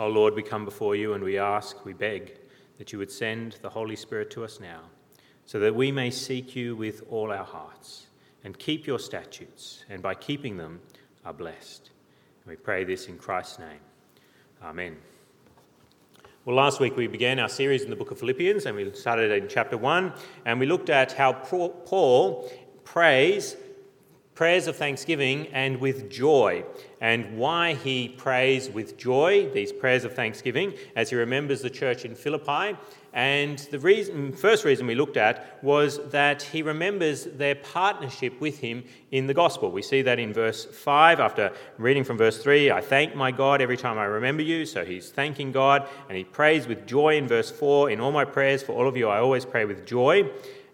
O Lord, we come before you and we ask, we beg, that you would send the Holy Spirit to us now, so that we may seek you with all our hearts and keep your statutes, and by keeping them are blessed. And we pray this in Christ's name. Amen. Well, last week we began our series in the book of Philippians, and we started in chapter 1, and we looked at how Paul prays prayers of thanksgiving and with joy, and why he prays with joy, these prayers of thanksgiving, as he remembers the church in Philippi. And the reason, first reason we looked at was that he remembers their partnership with him in the gospel. We see that in verse 5, after reading from verse 3, I thank my God every time I remember you. So he's thanking God, and he prays with joy in verse 4. In all my prayers for all of you, I always pray with joy.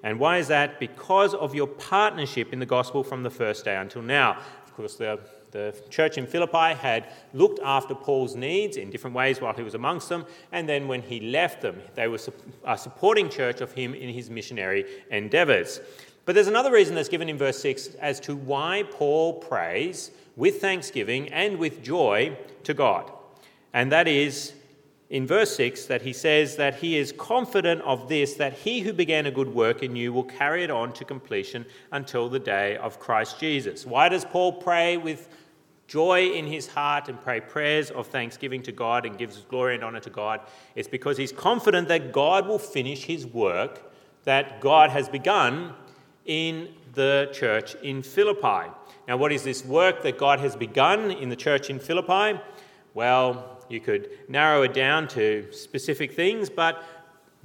And why is that? Because of your partnership in the gospel from the first day until now. Of course, the, the church in Philippi had looked after Paul's needs in different ways while he was amongst them, and then when he left them, they were a supporting church of him in his missionary endeavors. But there's another reason that's given in verse 6 as to why Paul prays with thanksgiving and with joy to God. And that is in verse 6 that he says that he is confident of this, that he who began a good work in you will carry it on to completion until the day of Christ Jesus. Why does Paul pray with joy in his heart and pray prayers of thanksgiving to God and gives glory and honor to God? It's because he's confident that God will finish his work that God has begun in the church in Philippi. Now, what is this work that God has begun in the church in Philippi? Well, you could narrow it down to specific things, but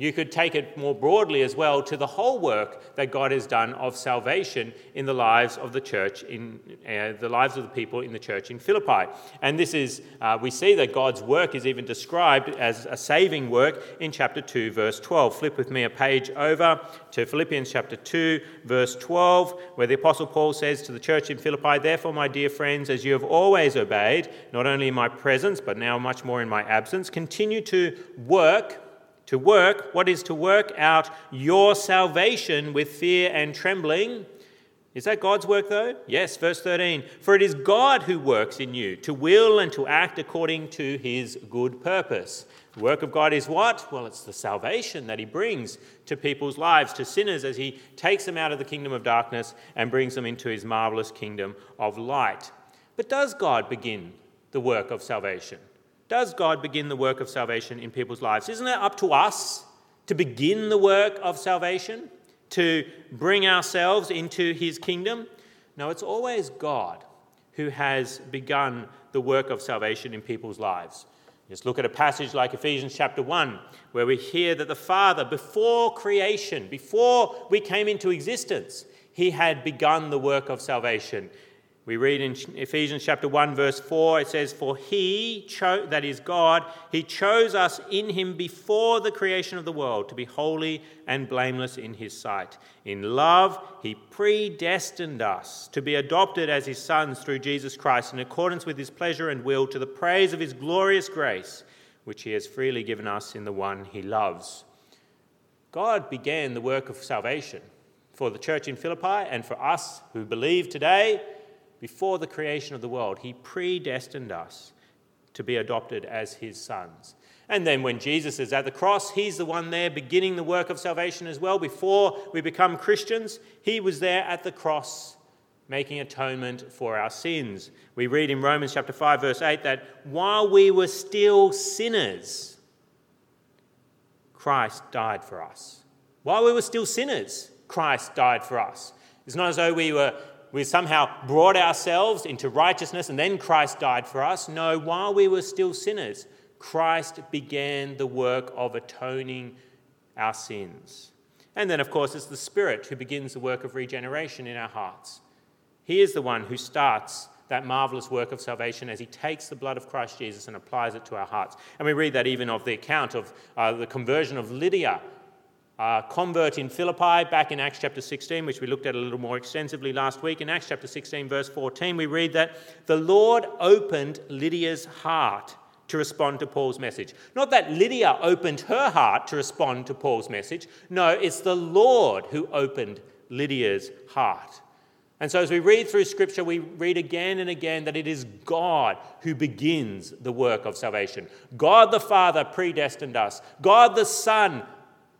you could take it more broadly as well to the whole work that God has done of salvation in the lives of the church, in uh, the lives of the people in the church in Philippi. And this is, uh, we see that God's work is even described as a saving work in chapter 2, verse 12. Flip with me a page over to Philippians chapter 2, verse 12, where the Apostle Paul says to the church in Philippi, Therefore, my dear friends, as you have always obeyed, not only in my presence, but now much more in my absence, continue to work to work, what is to work out your salvation with fear and trembling? Is that God's work, though? Yes, verse 13. For it is God who works in you to will and to act according to his good purpose. The work of God is what? Well, it's the salvation that he brings to people's lives, to sinners, as he takes them out of the kingdom of darkness and brings them into his marvelous kingdom of light. But does God begin the work of salvation? Does God begin the work of salvation in people's lives? Isn't it up to us to begin the work of salvation, to bring ourselves into his kingdom? No, it's always God who has begun the work of salvation in people's lives. Just look at a passage like Ephesians chapter 1, where we hear that the Father, before creation, before we came into existence, he had begun the work of salvation. We read in Ephesians chapter 1, verse 4, it says, For he, cho- that is God, he chose us in him before the creation of the world to be holy and blameless in his sight. In love, he predestined us to be adopted as his sons through Jesus Christ in accordance with his pleasure and will to the praise of his glorious grace, which he has freely given us in the one he loves. God began the work of salvation for the church in Philippi and for us who believe today before the creation of the world, he predestined us to be adopted as his sons. And then when Jesus is at the cross, he's the one there beginning the work of salvation as well. Before we become Christians, he was there at the cross making atonement for our sins. We read in Romans chapter 5 verse 8 that while we were still sinners, Christ died for us. While we were still sinners, Christ died for us. It's not as though we were we somehow brought ourselves into righteousness and then Christ died for us. No, while we were still sinners, Christ began the work of atoning our sins. And then, of course, it's the Spirit who begins the work of regeneration in our hearts. He is the one who starts that marvelous work of salvation as he takes the blood of Christ Jesus and applies it to our hearts. And we read that even of the account of uh, the conversion of Lydia uh, convert in Philippi, back in Acts chapter 16, which we looked at a little more extensively last week. In Acts chapter 16, verse 14, we read that the Lord opened Lydia's heart to respond to Paul's message. Not that Lydia opened her heart to respond to Paul's message. No, it's the Lord who opened Lydia's heart. And so, as we read through Scripture, we read again and again that it is God who begins the work of salvation. God the Father predestined us, God the Son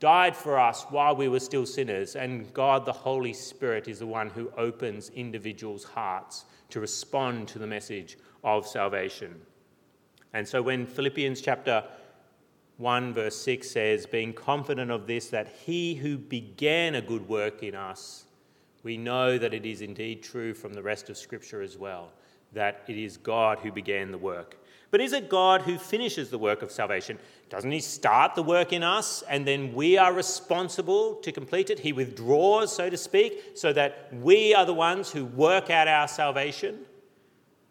died for us while we were still sinners, and God the Holy Spirit is the one who opens individuals' hearts to respond to the message of salvation. And so, when Philippians chapter 1, verse 6 says, Being confident of this, that he who began a good work in us, we know that it is indeed true from the rest of Scripture as well, that it is God who began the work. But is it God who finishes the work of salvation? Doesn't He start the work in us and then we are responsible to complete it? He withdraws, so to speak, so that we are the ones who work out our salvation?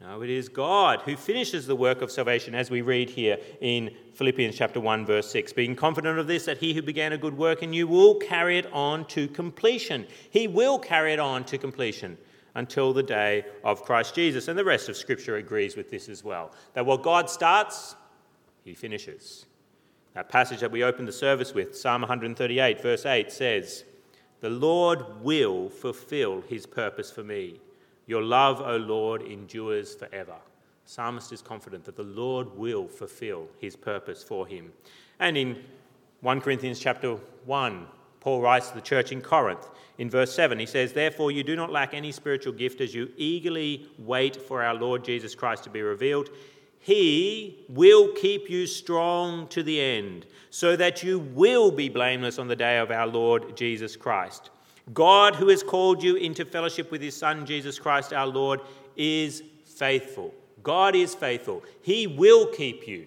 No, it is God who finishes the work of salvation, as we read here in Philippians chapter 1, verse 6. Being confident of this, that he who began a good work in you will carry it on to completion. He will carry it on to completion until the day of Christ Jesus. And the rest of Scripture agrees with this as well. That what God starts, he finishes. That passage that we opened the service with, Psalm 138, verse 8, says, The Lord will fulfill his purpose for me. Your love, O Lord, endures forever. Psalmist is confident that the Lord will fulfill his purpose for him. And in 1 Corinthians chapter 1, Paul writes to the church in Corinth in verse 7. He says, Therefore, you do not lack any spiritual gift as you eagerly wait for our Lord Jesus Christ to be revealed. He will keep you strong to the end, so that you will be blameless on the day of our Lord Jesus Christ. God, who has called you into fellowship with his Son, Jesus Christ our Lord, is faithful. God is faithful. He will keep you.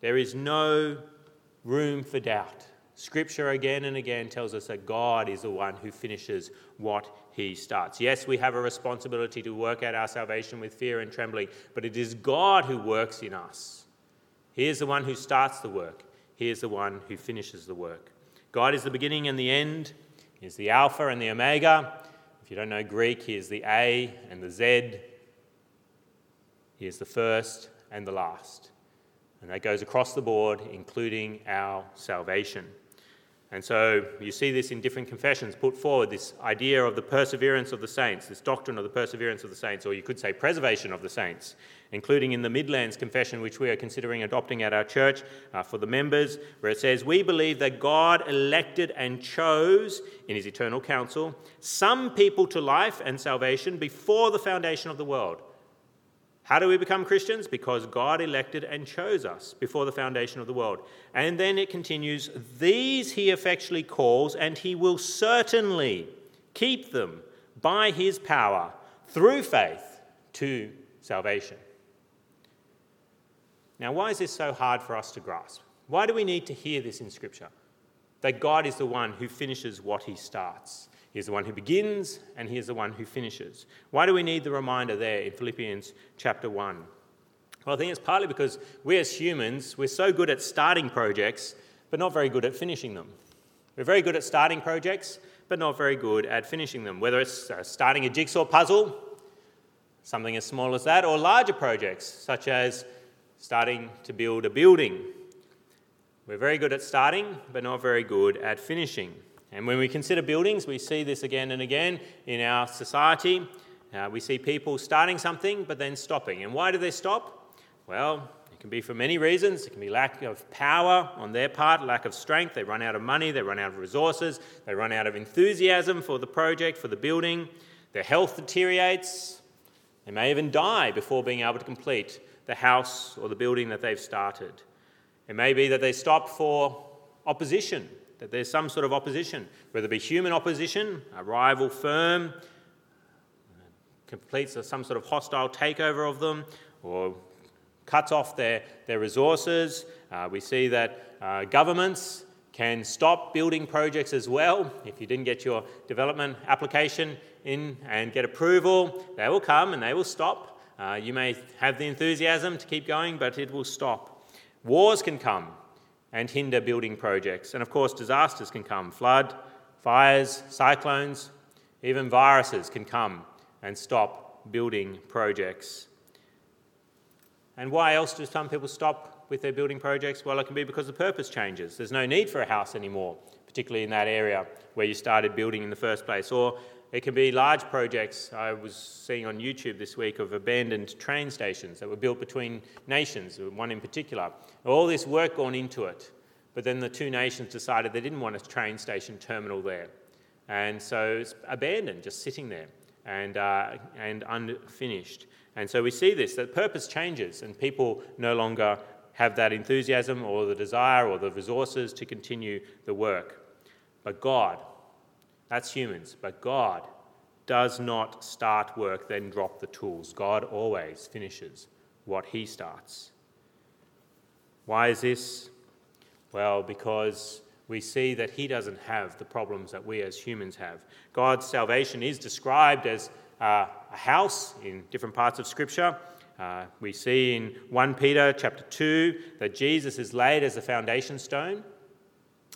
There is no room for doubt. Scripture again and again tells us that God is the one who finishes what he starts. Yes, we have a responsibility to work out our salvation with fear and trembling, but it is God who works in us. He is the one who starts the work, He is the one who finishes the work. God is the beginning and the end. He is the Alpha and the Omega. If you don't know Greek, he is the A and the Z. He is the first and the last. And that goes across the board, including our salvation. And so you see this in different confessions put forward this idea of the perseverance of the saints, this doctrine of the perseverance of the saints, or you could say preservation of the saints including in the Midlands Confession, which we are considering adopting at our church uh, for the members, where it says, We believe that God elected and chose in his eternal counsel some people to life and salvation before the foundation of the world. How do we become Christians? Because God elected and chose us before the foundation of the world. And then it continues, These he effectually calls, and he will certainly keep them by his power through faith to salvation. Now, why is this so hard for us to grasp? Why do we need to hear this in Scripture? That God is the one who finishes what he starts. He is the one who begins and he is the one who finishes. Why do we need the reminder there in Philippians chapter 1? Well, I think it's partly because we as humans, we're so good at starting projects, but not very good at finishing them. We're very good at starting projects, but not very good at finishing them. Whether it's uh, starting a jigsaw puzzle, something as small as that, or larger projects, such as starting to build a building. We're very good at starting, but not very good at finishing. And when we consider buildings, we see this again and again in our society. Uh, we see people starting something but then stopping. And why do they stop? Well, it can be for many reasons. It can be lack of power on their part, lack of strength. They run out of money, they run out of resources, they run out of enthusiasm for the project, for the building. Their health deteriorates. They may even die before being able to complete the house or the building that they've started. It may be that they stop for opposition, that there's some sort of opposition, whether it be human opposition, a rival firm completes some sort of hostile takeover of them, or cuts off their, their resources. Uh, we see that uh, governments can stop building projects as well. If you didn't get your development application in and get approval, they will come and they will stop uh, you may have the enthusiasm to keep going, but it will stop. Wars can come and hinder building projects. And of course, disasters can come flood, fires, cyclones, even viruses can come and stop building projects. And why else do some people stop with their building projects? Well, it can be because the purpose changes. There's no need for a house anymore, particularly in that area where you started building in the first place. Or It can be large projects. I was seeing on YouTube this week of abandoned train stations that were built between nations, one in particular. All this work gone into it. But then the two nations decided they didn't want a train station terminal there. And so it's abandoned, just sitting there and, uh, and unfinished. And so we see this that purpose changes, and people no longer have that enthusiasm or the desire or the resources to continue the work. But God, that's humans. But God does not start work, then drop the tools. God always finishes what He starts. Why is this? Well, because we see that He doesn't have the problems that we as humans have. God's salvation is described as uh, a house in different parts of Scripture. Uh, we see in 1 Peter chapter 2 that Jesus is laid as a foundation stone.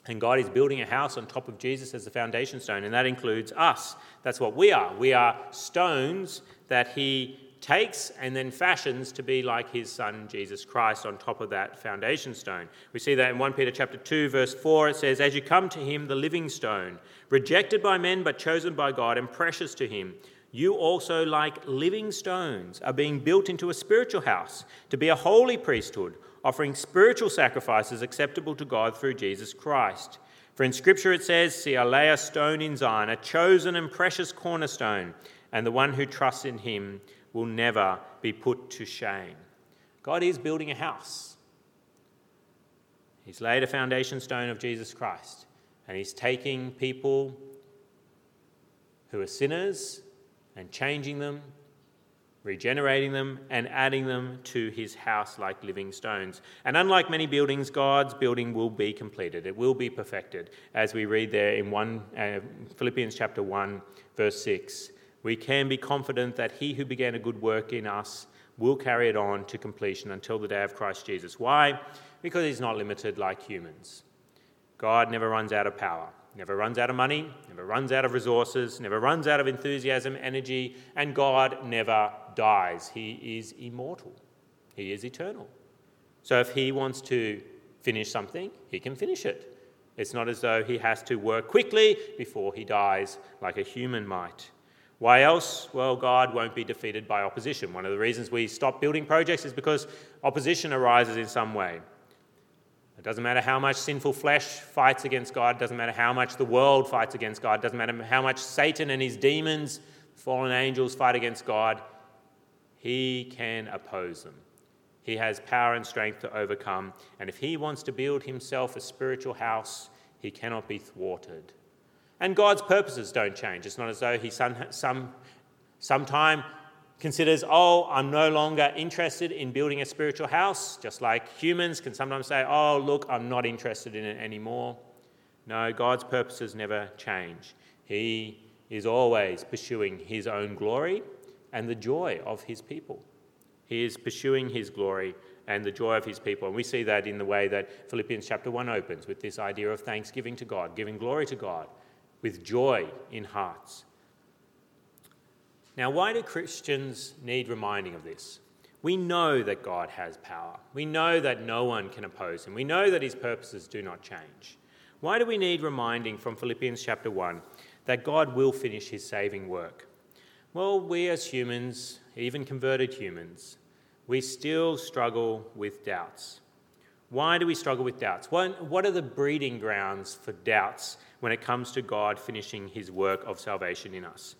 And God is building a house on top of Jesus as the foundation stone, and that includes us. That's what we are. We are stones that He takes and then fashions to be like His Son, Jesus Christ, on top of that foundation stone. We see that in 1 Peter chapter 2, verse 4, it says, As you come to Him, the living stone, rejected by men but chosen by God and precious to Him, you also, like living stones, are being built into a spiritual house to be a holy priesthood offering spiritual sacrifices acceptable to God through Jesus Christ. For in Scripture it says, See, I lay a stone in Zion, a chosen and precious cornerstone, and the one who trusts in him will never be put to shame. God is building a house. He's laid a foundation stone of Jesus Christ, and He's taking people who are sinners and changing them regenerating them and adding them to his house like living stones. And unlike many buildings, God's building will be completed. It will be perfected, as we read there in one, uh, Philippians chapter 1, verse 6. We can be confident that he who began a good work in us will carry it on to completion until the day of Christ Jesus. Why? Because he's not limited like humans. God never runs out of power never runs out of money, never runs out of resources, never runs out of enthusiasm, energy, and God never dies. He is immortal, He is eternal. So if He wants to finish something, He can finish it. It's not as though He has to work quickly before He dies like a human might. Why else? Well, God won't be defeated by opposition. One of the reasons we stop building projects is because opposition arises in some way. It doesn't matter how much sinful flesh fights against God, it doesn't matter how much the world fights against God, it doesn't matter how much Satan and his demons, fallen angels, fight against God. He can oppose them. He has power and strength to overcome. And if he wants to build himself a spiritual house, he cannot be thwarted. And God's purposes don't change. It's not as though he some, some, sometime considers, oh, I'm no longer interested in building a spiritual house, just like humans can sometimes say, oh, look, I'm not interested in it anymore. No, God's purposes never change. He is always pursuing his own glory and the joy of his people. He is pursuing his glory and the joy of his people. And we see that in the way that Philippians chapter 1 opens with this idea of thanksgiving to God, giving glory to God with joy in hearts. Now, why do Christians need reminding of this? We know that God has power. We know that no one can oppose him. We know that his purposes do not change. Why do we need reminding from Philippians chapter 1 that God will finish his saving work? Well, we as humans, even converted humans, we still struggle with doubts. Why do we struggle with doubts? What are the breeding grounds for doubts when it comes to God finishing his work of salvation in us?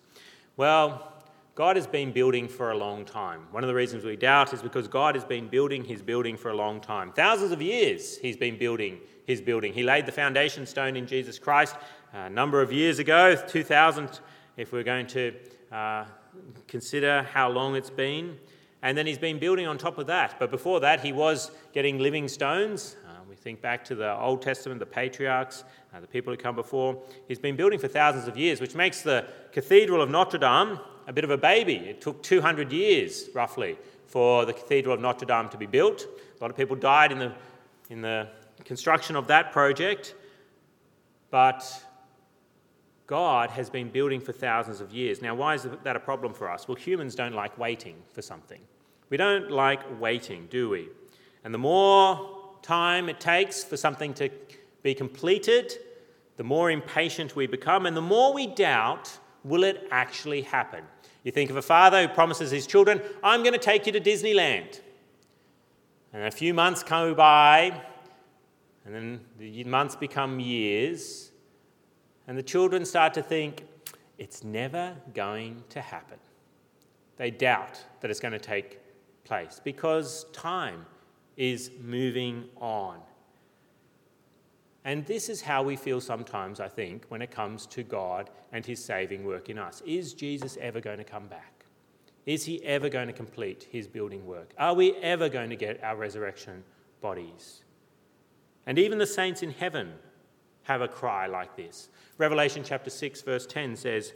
Well, God has been building for a long time. One of the reasons we doubt is because God has been building his building for a long time. Thousands of years he's been building his building. He laid the foundation stone in Jesus Christ a number of years ago, 2000, if we're going to uh, consider how long it's been. And then he's been building on top of that. But before that, he was getting living stones. Uh, we think back to the Old Testament, the patriarchs, uh, the people who come before. He's been building for thousands of years, which makes the Cathedral of Notre Dame a bit of a baby. It took 200 years, roughly, for the Cathedral of Notre Dame to be built. A lot of people died in the, in the construction of that project. But God has been building for thousands of years. Now, why is that a problem for us? Well, humans don't like waiting for something. We don't like waiting, do we? And the more time it takes for something to be completed, the more impatient we become, and the more we doubt will it actually happen? You think of a father who promises his children, I'm going to take you to Disneyland. And a few months go by, and then the months become years, and the children start to think, it's never going to happen. They doubt that it's going to take place because time is moving on. And this is how we feel sometimes, I think, when it comes to God and his saving work in us. Is Jesus ever going to come back? Is he ever going to complete his building work? Are we ever going to get our resurrection bodies? And even the saints in heaven have a cry like this. Revelation chapter 6, verse 10 says,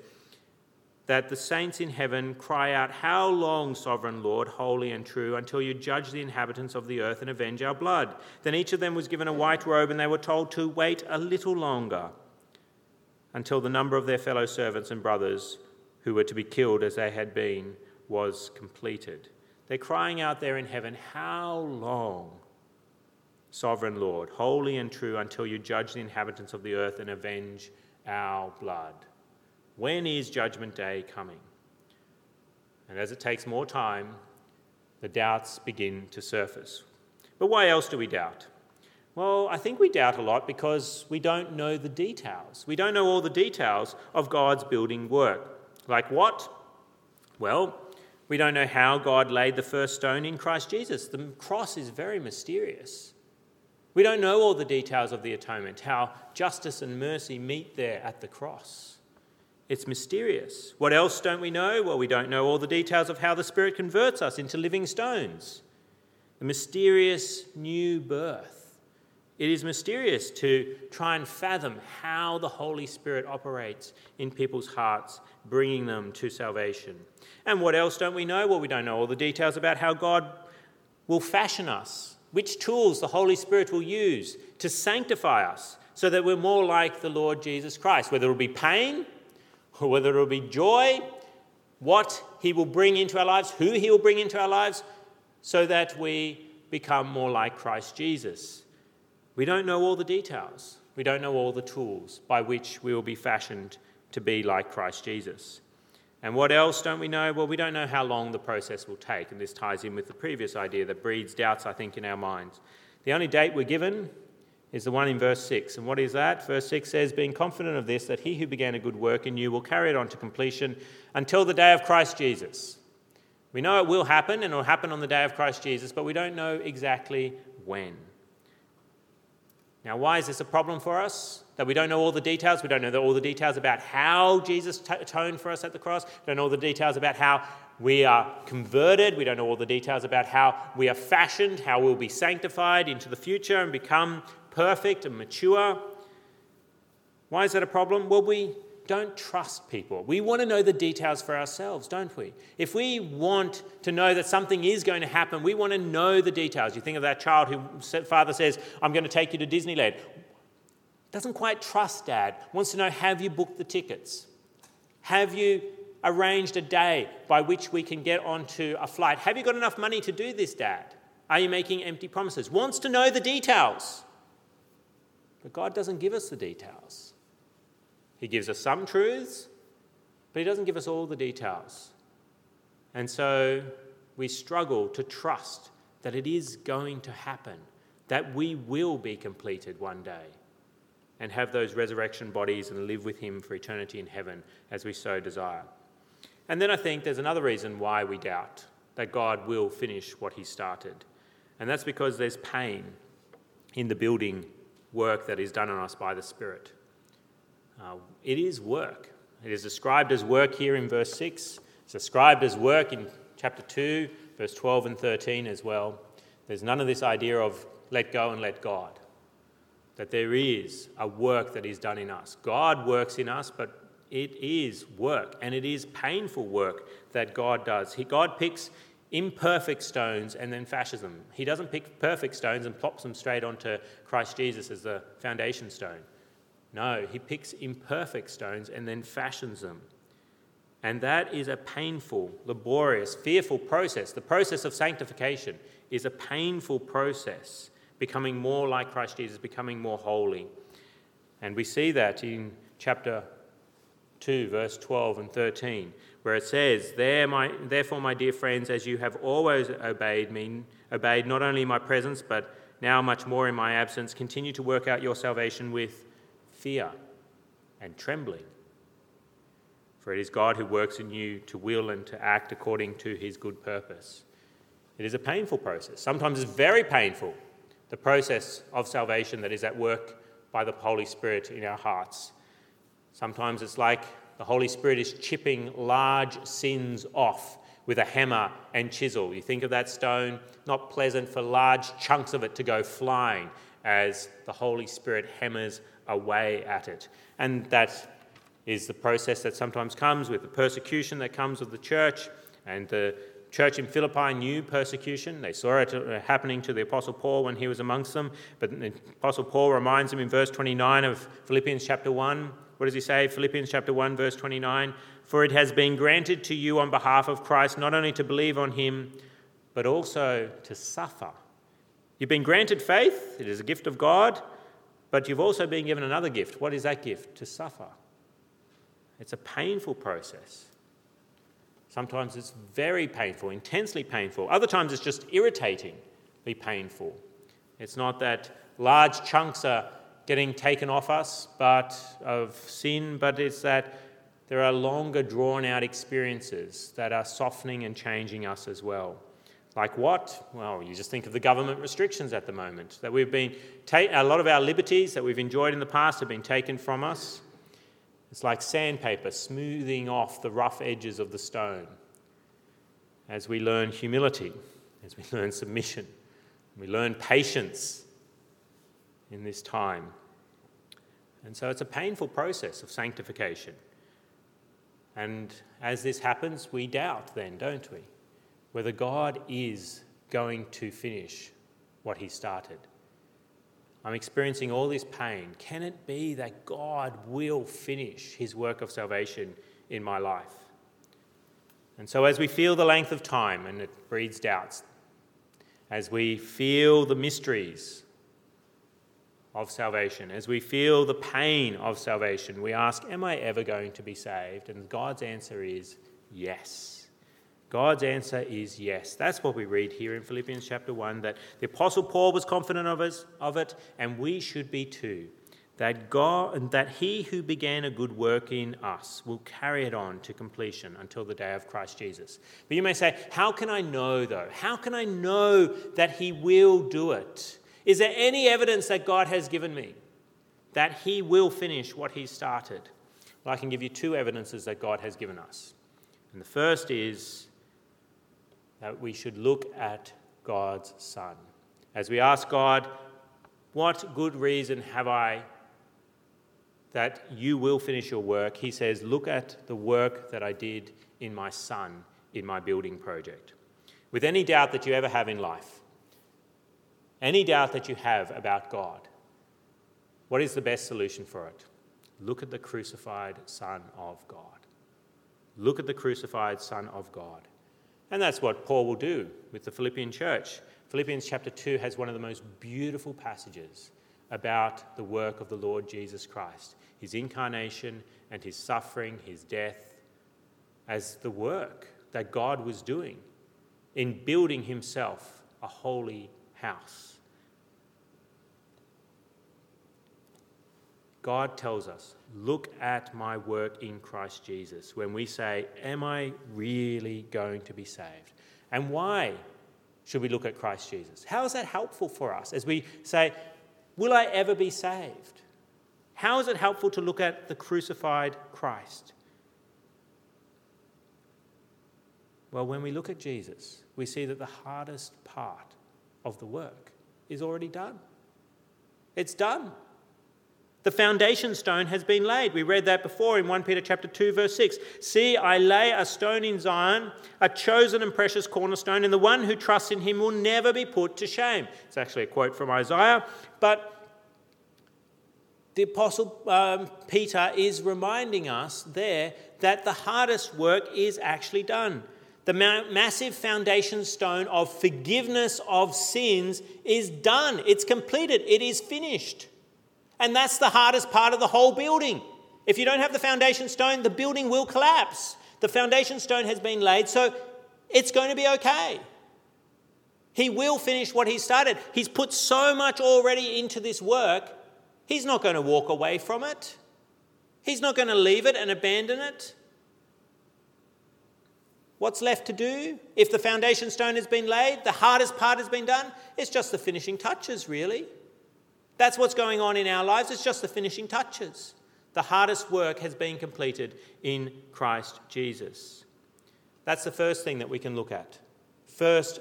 that the saints in heaven cry out, How long, sovereign Lord, holy and true, until you judge the inhabitants of the earth and avenge our blood? Then each of them was given a white robe, and they were told to wait a little longer until the number of their fellow servants and brothers who were to be killed as they had been was completed. They're crying out there in heaven, How long, sovereign Lord, holy and true, until you judge the inhabitants of the earth and avenge our blood? When is Judgment Day coming? And as it takes more time, the doubts begin to surface. But why else do we doubt? Well, I think we doubt a lot because we don't know the details. We don't know all the details of God's building work. Like what? Well, we don't know how God laid the first stone in Christ Jesus. The cross is very mysterious. We don't know all the details of the atonement, how justice and mercy meet there at the cross. It's mysterious. What else don't we know? Well, we don't know all the details of how the Spirit converts us into living stones. The mysterious new birth. It is mysterious to try and fathom how the Holy Spirit operates in people's hearts, bringing them to salvation. And what else don't we know? Well, we don't know all the details about how God will fashion us, which tools the Holy Spirit will use to sanctify us so that we're more like the Lord Jesus Christ, whether it'll be pain whether it will be joy, what He will bring into our lives, who He will bring into our lives, so that we become more like Christ Jesus. We don't know all the details, we don't know all the tools by which we will be fashioned to be like Christ Jesus. And what else don't we know? Well, we don't know how long the process will take, and this ties in with the previous idea that breeds doubts, I think, in our minds. The only date we're given is the one in verse 6. And what is that? Verse 6 says, Being confident of this, that he who began a good work in you will carry it on to completion until the day of Christ Jesus. We know it will happen, and it will happen on the day of Christ Jesus, but we don't know exactly when. Now, why is this a problem for us? That we don't know all the details. We don't know all the details about how Jesus atoned for us at the cross. We don't know all the details about how we are converted. We don't know all the details about how we are fashioned, how we'll be sanctified into the future and become perfect and mature. Why is that a problem? Well, we don't trust people. We want to know the details for ourselves, don't we? If we want to know that something is going to happen, we want to know the details. You think of that child who father says, "I'm going to take you to Disneyland." Doesn't quite trust dad. Wants to know, "Have you booked the tickets? Have you arranged a day by which we can get onto a flight? Have you got enough money to do this, dad? Are you making empty promises?" Wants to know the details. But God doesn't give us the details. He gives us some truths, but He doesn't give us all the details. And so we struggle to trust that it is going to happen, that we will be completed one day and have those resurrection bodies and live with Him for eternity in heaven as we so desire. And then I think there's another reason why we doubt that God will finish what He started, and that's because there's pain in the building work that is done on us by the Spirit. Uh, it is work. It is described as work here in verse 6. It's described as work in chapter 2, verse 12 and 13 as well. There's none of this idea of let go and let God. That there is a work that is done in us. God works in us, but it is work, and it is painful work that God does. He, God picks imperfect stones and then fashes them. He doesn't pick perfect stones and plops them straight onto Christ Jesus as the foundation stone. No, he picks imperfect stones and then fashions them. And that is a painful, laborious, fearful process. The process of sanctification is a painful process, becoming more like Christ Jesus, becoming more holy. And we see that in chapter 2, verse 12 and 13, where it says, there, my, Therefore, my dear friends, as you have always obeyed me, obeyed not only in my presence, but now much more in my absence, continue to work out your salvation with fear and trembling. For it is God who works in you to will and to act according to his good purpose. It is a painful process. Sometimes it's very painful, the process of salvation that is at work by the Holy Spirit in our hearts. Sometimes it's like the Holy Spirit is chipping large sins off with a hammer and chisel. You think of that stone, not pleasant for large chunks of it to go flying as the Holy Spirit hammers away at it. And that is the process that sometimes comes with the persecution that comes with the church. And the church in Philippi knew persecution. They saw it happening to the Apostle Paul when he was amongst them. But the Apostle Paul reminds them in verse 29 of Philippians chapter 1 what does he say? Philippians chapter 1, verse 29 For it has been granted to you on behalf of Christ not only to believe on him, but also to suffer. You've been granted faith, it is a gift of God, but you've also been given another gift. What is that gift? To suffer. It's a painful process. Sometimes it's very painful, intensely painful. Other times it's just irritatingly painful. It's not that large chunks are getting taken off us but of sin, but it's that there are longer drawn out experiences that are softening and changing us as well. Like what? Well, you just think of the government restrictions at the moment that we've been ta- a lot of our liberties that we've enjoyed in the past have been taken from us. It's like sandpaper smoothing off the rough edges of the stone. As we learn humility, as we learn submission, we learn patience in this time. And so it's a painful process of sanctification. And as this happens, we doubt then, don't we? Whether God is going to finish what He started. I'm experiencing all this pain. Can it be that God will finish His work of salvation in my life? And so, as we feel the length of time, and it breeds doubts, as we feel the mysteries of salvation, as we feel the pain of salvation, we ask, Am I ever going to be saved? And God's answer is yes. God's answer is yes. That's what we read here in Philippians chapter 1 that the Apostle Paul was confident of, us, of it, and we should be too. That God and that he who began a good work in us will carry it on to completion until the day of Christ Jesus. But you may say, How can I know though? How can I know that he will do it? Is there any evidence that God has given me that He will finish what He started? Well, I can give you two evidences that God has given us. And the first is that we should look at God's Son. As we ask God, What good reason have I that you will finish your work? He says, Look at the work that I did in my Son in my building project. With any doubt that you ever have in life, any doubt that you have about God, what is the best solution for it? Look at the crucified Son of God. Look at the crucified Son of God. And that's what Paul will do with the Philippian church. Philippians chapter 2 has one of the most beautiful passages about the work of the Lord Jesus Christ, his incarnation and his suffering, his death, as the work that God was doing in building himself a holy house. God tells us, look at my work in Christ Jesus. When we say, Am I really going to be saved? And why should we look at Christ Jesus? How is that helpful for us as we say, Will I ever be saved? How is it helpful to look at the crucified Christ? Well, when we look at Jesus, we see that the hardest part of the work is already done. It's done. The foundation stone has been laid. We read that before in 1 Peter chapter 2 verse 6. See, I lay a stone in Zion, a chosen and precious cornerstone, and the one who trusts in him will never be put to shame. It's actually a quote from Isaiah, but the apostle um, Peter is reminding us there that the hardest work is actually done. The massive foundation stone of forgiveness of sins is done. It's completed. It is finished. And that's the hardest part of the whole building. If you don't have the foundation stone, the building will collapse. The foundation stone has been laid, so it's going to be okay. He will finish what he started. He's put so much already into this work, he's not going to walk away from it. He's not going to leave it and abandon it. What's left to do? If the foundation stone has been laid, the hardest part has been done, it's just the finishing touches, really. That's what's going on in our lives, it's just the finishing touches. The hardest work has been completed in Christ Jesus. That's the first thing that we can look at. First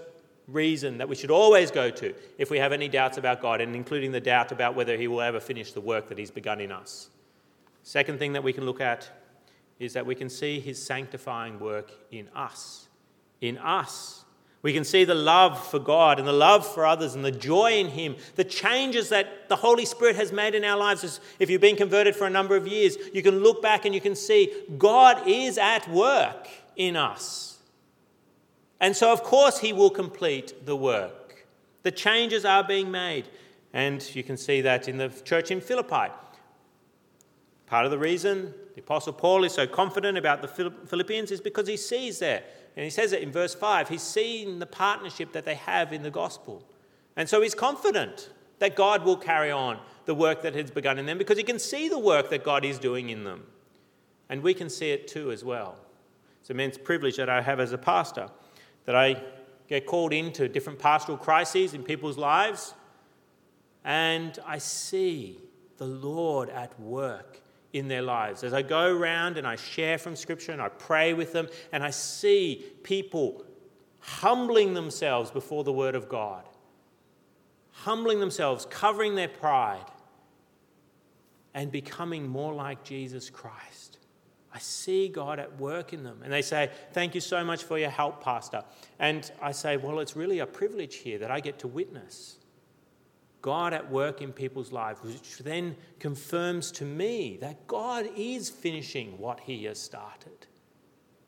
reason that we should always go to if we have any doubts about God, and including the doubt about whether He will ever finish the work that He's begun in us. Second thing that we can look at is that we can see His sanctifying work in us. In us. We can see the love for God and the love for others and the joy in Him, the changes that the Holy Spirit has made in our lives. If you've been converted for a number of years, you can look back and you can see God is at work in us. And so, of course, He will complete the work. The changes are being made. And you can see that in the church in Philippi. Part of the reason the Apostle Paul is so confident about the Philippians is because he sees there and he says it in verse 5 he's seen the partnership that they have in the gospel. And so he's confident that God will carry on the work that has begun in them because he can see the work that God is doing in them. And we can see it too as well. It's an immense privilege that I have as a pastor, that I get called into different pastoral crises in people's lives, and I see the Lord at work in their lives. As I go around and I share from Scripture and I pray with them, and I see people humbling themselves before the Word of God, humbling themselves, covering their pride, and becoming more like Jesus Christ. I see God at work in them. And they say, Thank you so much for your help, Pastor. And I say, Well, it's really a privilege here that I get to witness. God at work in people's lives, which then confirms to me that God is finishing what He has started.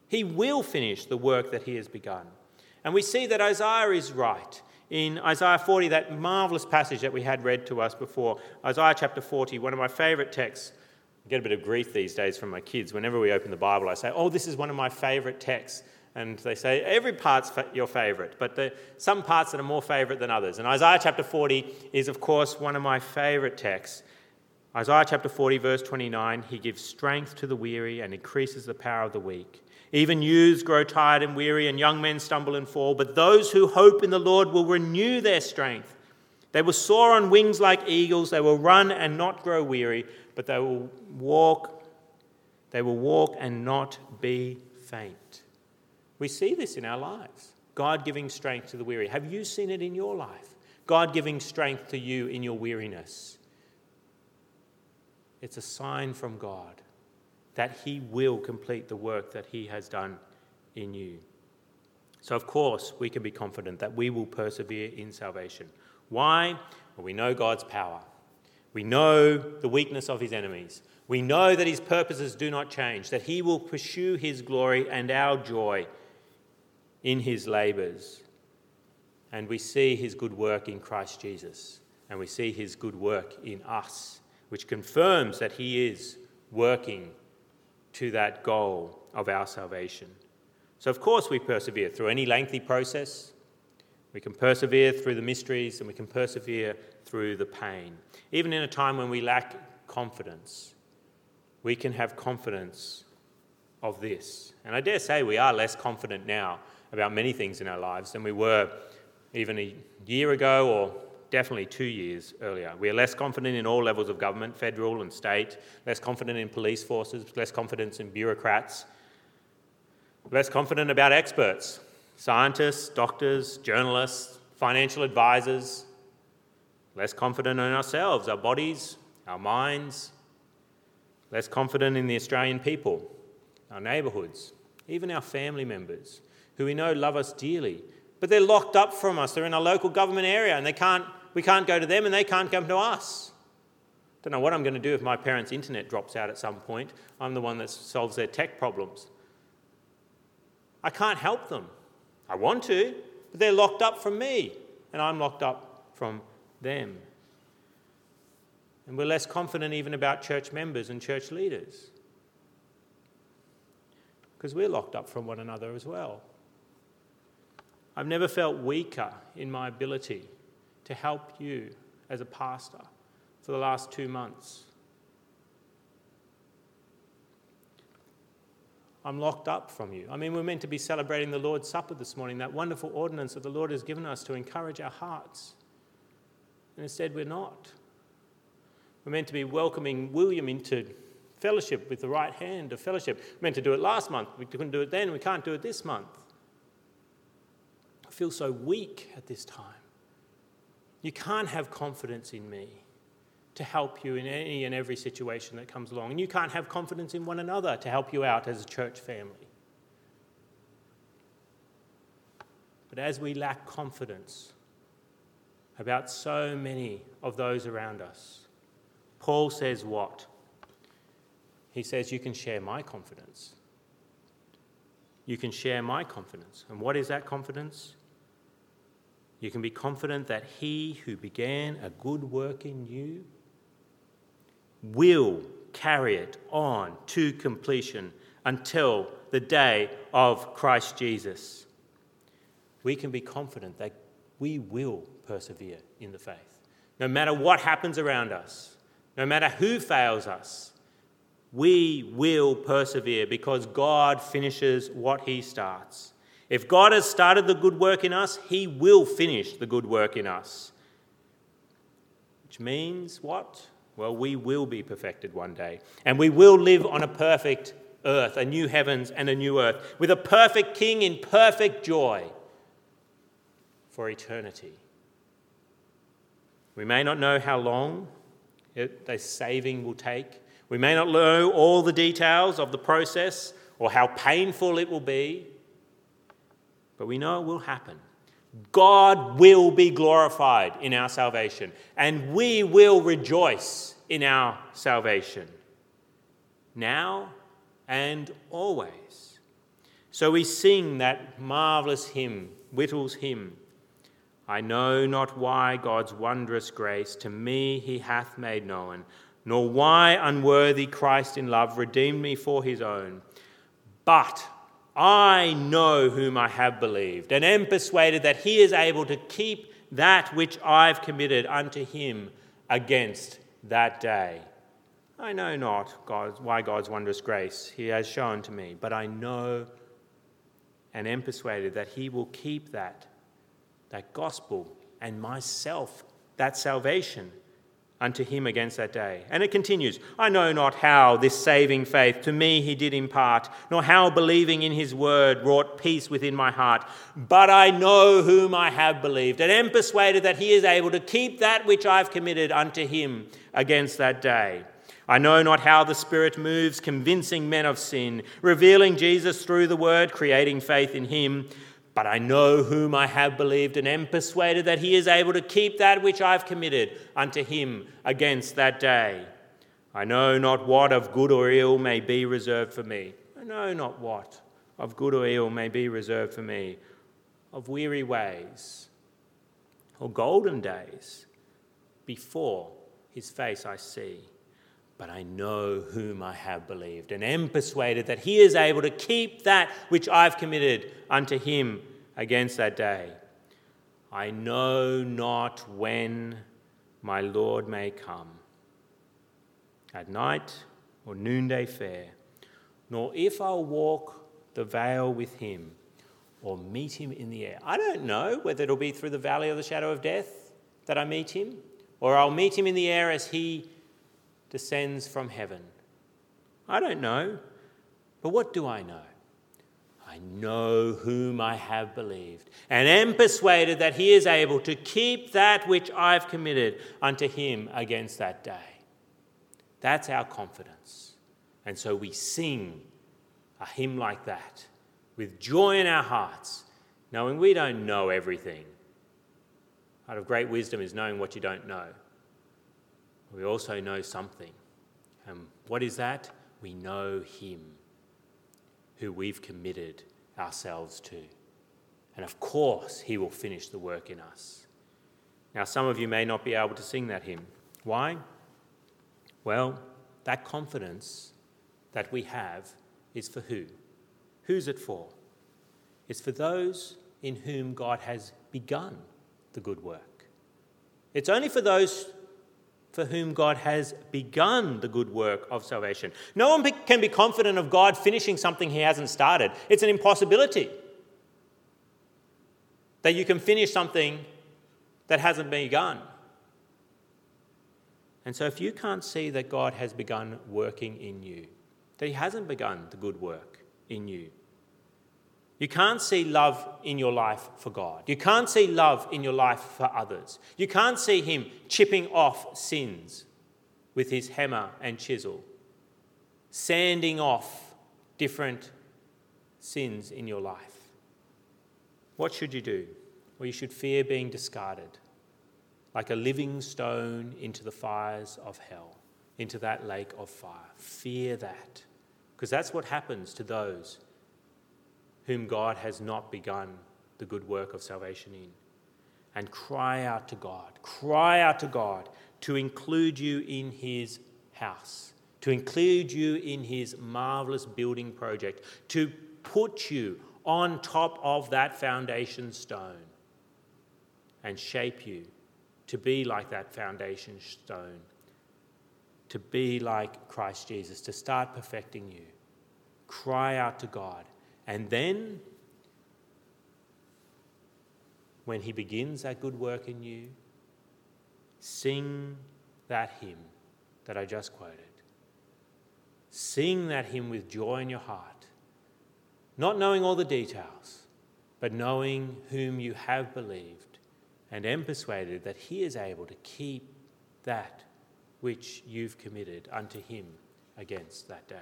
He will finish the work that He has begun. And we see that Isaiah is right. In Isaiah 40, that marvelous passage that we had read to us before, Isaiah chapter 40, one of my favourite texts. I get a bit of grief these days from my kids. Whenever we open the Bible, I say, Oh, this is one of my favourite texts and they say every part's your favourite, but some parts that are more favourite than others. And Isaiah chapter 40 is, of course, one of my favourite texts. Isaiah chapter 40, verse 29 He gives strength to the weary and increases the power of the weak. Even youths grow tired and weary, and young men stumble and fall, but those who hope in the Lord will renew their strength. They will soar on wings like eagles, they will run and not grow weary, but they will walk, they will walk and not be faint. We see this in our lives God giving strength to the weary. Have you seen it in your life? God giving strength to you in your weariness. It's a sign from God that He will complete the work that He has done in you. So, of course, we can be confident that we will persevere in salvation. Why? Well, we know God's power. We know the weakness of his enemies. We know that his purposes do not change, that he will pursue his glory and our joy in his labours. And we see his good work in Christ Jesus. And we see his good work in us, which confirms that he is working to that goal of our salvation. So, of course, we persevere through any lengthy process. We can persevere through the mysteries and we can persevere through the pain. Even in a time when we lack confidence, we can have confidence of this. And I dare say we are less confident now about many things in our lives than we were even a year ago or definitely two years earlier. We are less confident in all levels of government, federal and state, less confident in police forces, less confidence in bureaucrats, less confident about experts, scientists, doctors, journalists, financial advisors, less confident in ourselves, our bodies, our minds, less confident in the Australian people, our neighbourhoods, even our family members who we know love us dearly, but they're locked up from us. They're in a local government area and they can't, we can't go to them and they can't come to us. Don't know what I'm going to do if my parents' internet drops out at some point. I'm the one that solves their tech problems. I can't help them. I want to, but they're locked up from me and I'm locked up from them. And we're less confident even about church members and church leaders because we're locked up from one another as well. I've never felt weaker in my ability to help you as a pastor for the last two months. I'm locked up from you. I mean, we're meant to be celebrating the Lord's Supper this morning, that wonderful ordinance that the Lord has given us to encourage our hearts. And instead, we're not. We're meant to be welcoming William into fellowship with the right hand of fellowship. We're meant to do it last month. We couldn't do it then. We can't do it this month. Feel so weak at this time. You can't have confidence in me to help you in any and every situation that comes along. And you can't have confidence in one another to help you out as a church family. But as we lack confidence about so many of those around us, Paul says what? He says, You can share my confidence. You can share my confidence. And what is that confidence? You can be confident that he who began a good work in you will carry it on to completion until the day of Christ Jesus. We can be confident that we will persevere in the faith. No matter what happens around us, no matter who fails us, we will persevere because God finishes what He starts. If God has started the good work in us, He will finish the good work in us. Which means what? Well, we will be perfected one day, and we will live on a perfect earth, a new heavens and a new earth, with a perfect King in perfect joy for eternity. We may not know how long the saving will take. We may not know all the details of the process or how painful it will be, but we know it will happen. God will be glorified in our salvation, and we will rejoice in our salvation, now and always. So we sing that marvellous hymn, Whittle's hymn. I know not why God's wondrous grace to me he hath made known, nor why unworthy Christ in love redeemed me for his own. But I know whom I have believed, and am persuaded that he is able to keep that which I've committed unto him against that day. I know not why God's wondrous grace he has shown to me, but I know and am persuaded that he will keep that, that gospel and myself, that salvation unto him against that day. And it continues I know not how this saving faith to me he did impart, nor how believing in his word wrought peace within my heart. But I know whom I have believed, and am persuaded that he is able to keep that which I've committed unto him against that day. I know not how the Spirit moves, convincing men of sin, revealing Jesus through the word, creating faith in him. But I know whom I have believed and am persuaded that he is able to keep that which I've committed unto him against that day. I know not what of good or ill may be reserved for me. I know not what of good or ill may be reserved for me, of weary ways or golden days before his face I see. But I know whom I have believed, and am persuaded that he is able to keep that which I've committed unto him against that day. I know not when my Lord may come, at night or noonday fair, nor if I'll walk the vale with him or meet him in the air. I don't know whether it'll be through the valley of the shadow of death that I meet him, or I'll meet him in the air as he descends from heaven. I don't know. But what do I know? I know whom I have believed, and am persuaded that he is able to keep that which I've committed unto him against that day. That's our confidence. And so we sing a hymn like that with joy in our hearts, knowing we don't know everything. Part of great wisdom is knowing what you don't know we also know something. Um, what is that? We know Him, who we've committed ourselves to. And of course, He will finish the work in us. Now, some of you may not be able to sing that hymn. Why? Well, that confidence that we have is for who? Who's it for? It's for those in whom God has begun the good work. It's only for those for whom God has begun the good work of salvation. No one can be confident of God finishing something he hasn't started. It's an impossibility that you can finish something that hasn't begun. And so, if you can't see that God has begun working in you, that He hasn't begun the good work in you, you can't see love in your life for God. You can't see love in your life for others. You can't see Him chipping off sins with His hammer and chisel, sanding off different sins in your life. What should you do? Well, you should fear being discarded like a living stone into the fires of hell, into that lake of fire. Fear that, because that's what happens to those whom God has not begun the good work of salvation in. And cry out to God, cry out to God to include you in His house, to include you in His marvelous building project, to put you on top of that foundation stone and shape you to be like that foundation stone, to be like Christ Jesus, to start perfecting you. Cry out to God. And then, when He begins that good work in you, sing that hymn that I just quoted. Sing that hymn with joy in your heart, not knowing all the details, but knowing whom you have believed and am persuaded that he is able to keep that which you've committed unto him against that day.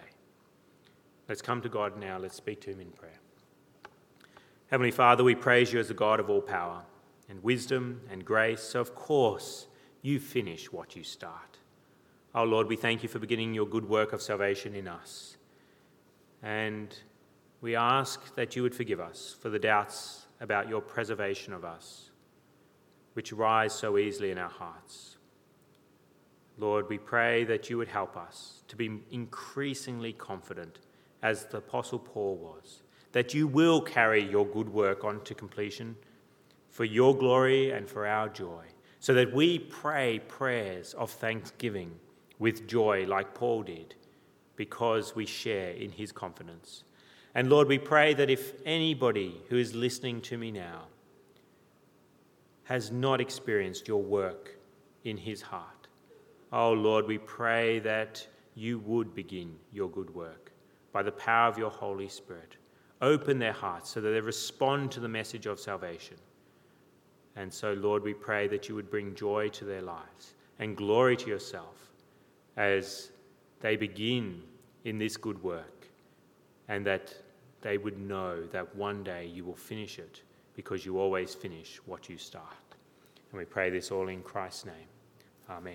Let's come to God now. Let's speak to him in prayer. Heavenly Father, we praise you as the God of all power and wisdom and grace. So, of course, you finish what you start. Oh Lord, we thank you for beginning your good work of salvation in us. And we ask that you would forgive us for the doubts about your preservation of us which rise so easily in our hearts. Lord, we pray that you would help us to be increasingly confident, as the Apostle Paul was, that you will carry your good work on to completion for your glory and for our joy, so that we pray prayers of thanksgiving with joy, like Paul did, because we share in his confidence. And Lord, we pray that if anybody who is listening to me now has not experienced your work in his heart. Oh Lord, we pray that you would begin your good work by the power of your Holy Spirit. Open their hearts so that they respond to the message of salvation. And so, Lord, we pray that you would bring joy to their lives and glory to yourself as they begin in this good work, and that they would know that one day you will finish it because you always finish what you start. And we pray this all in Christ's name. Amen.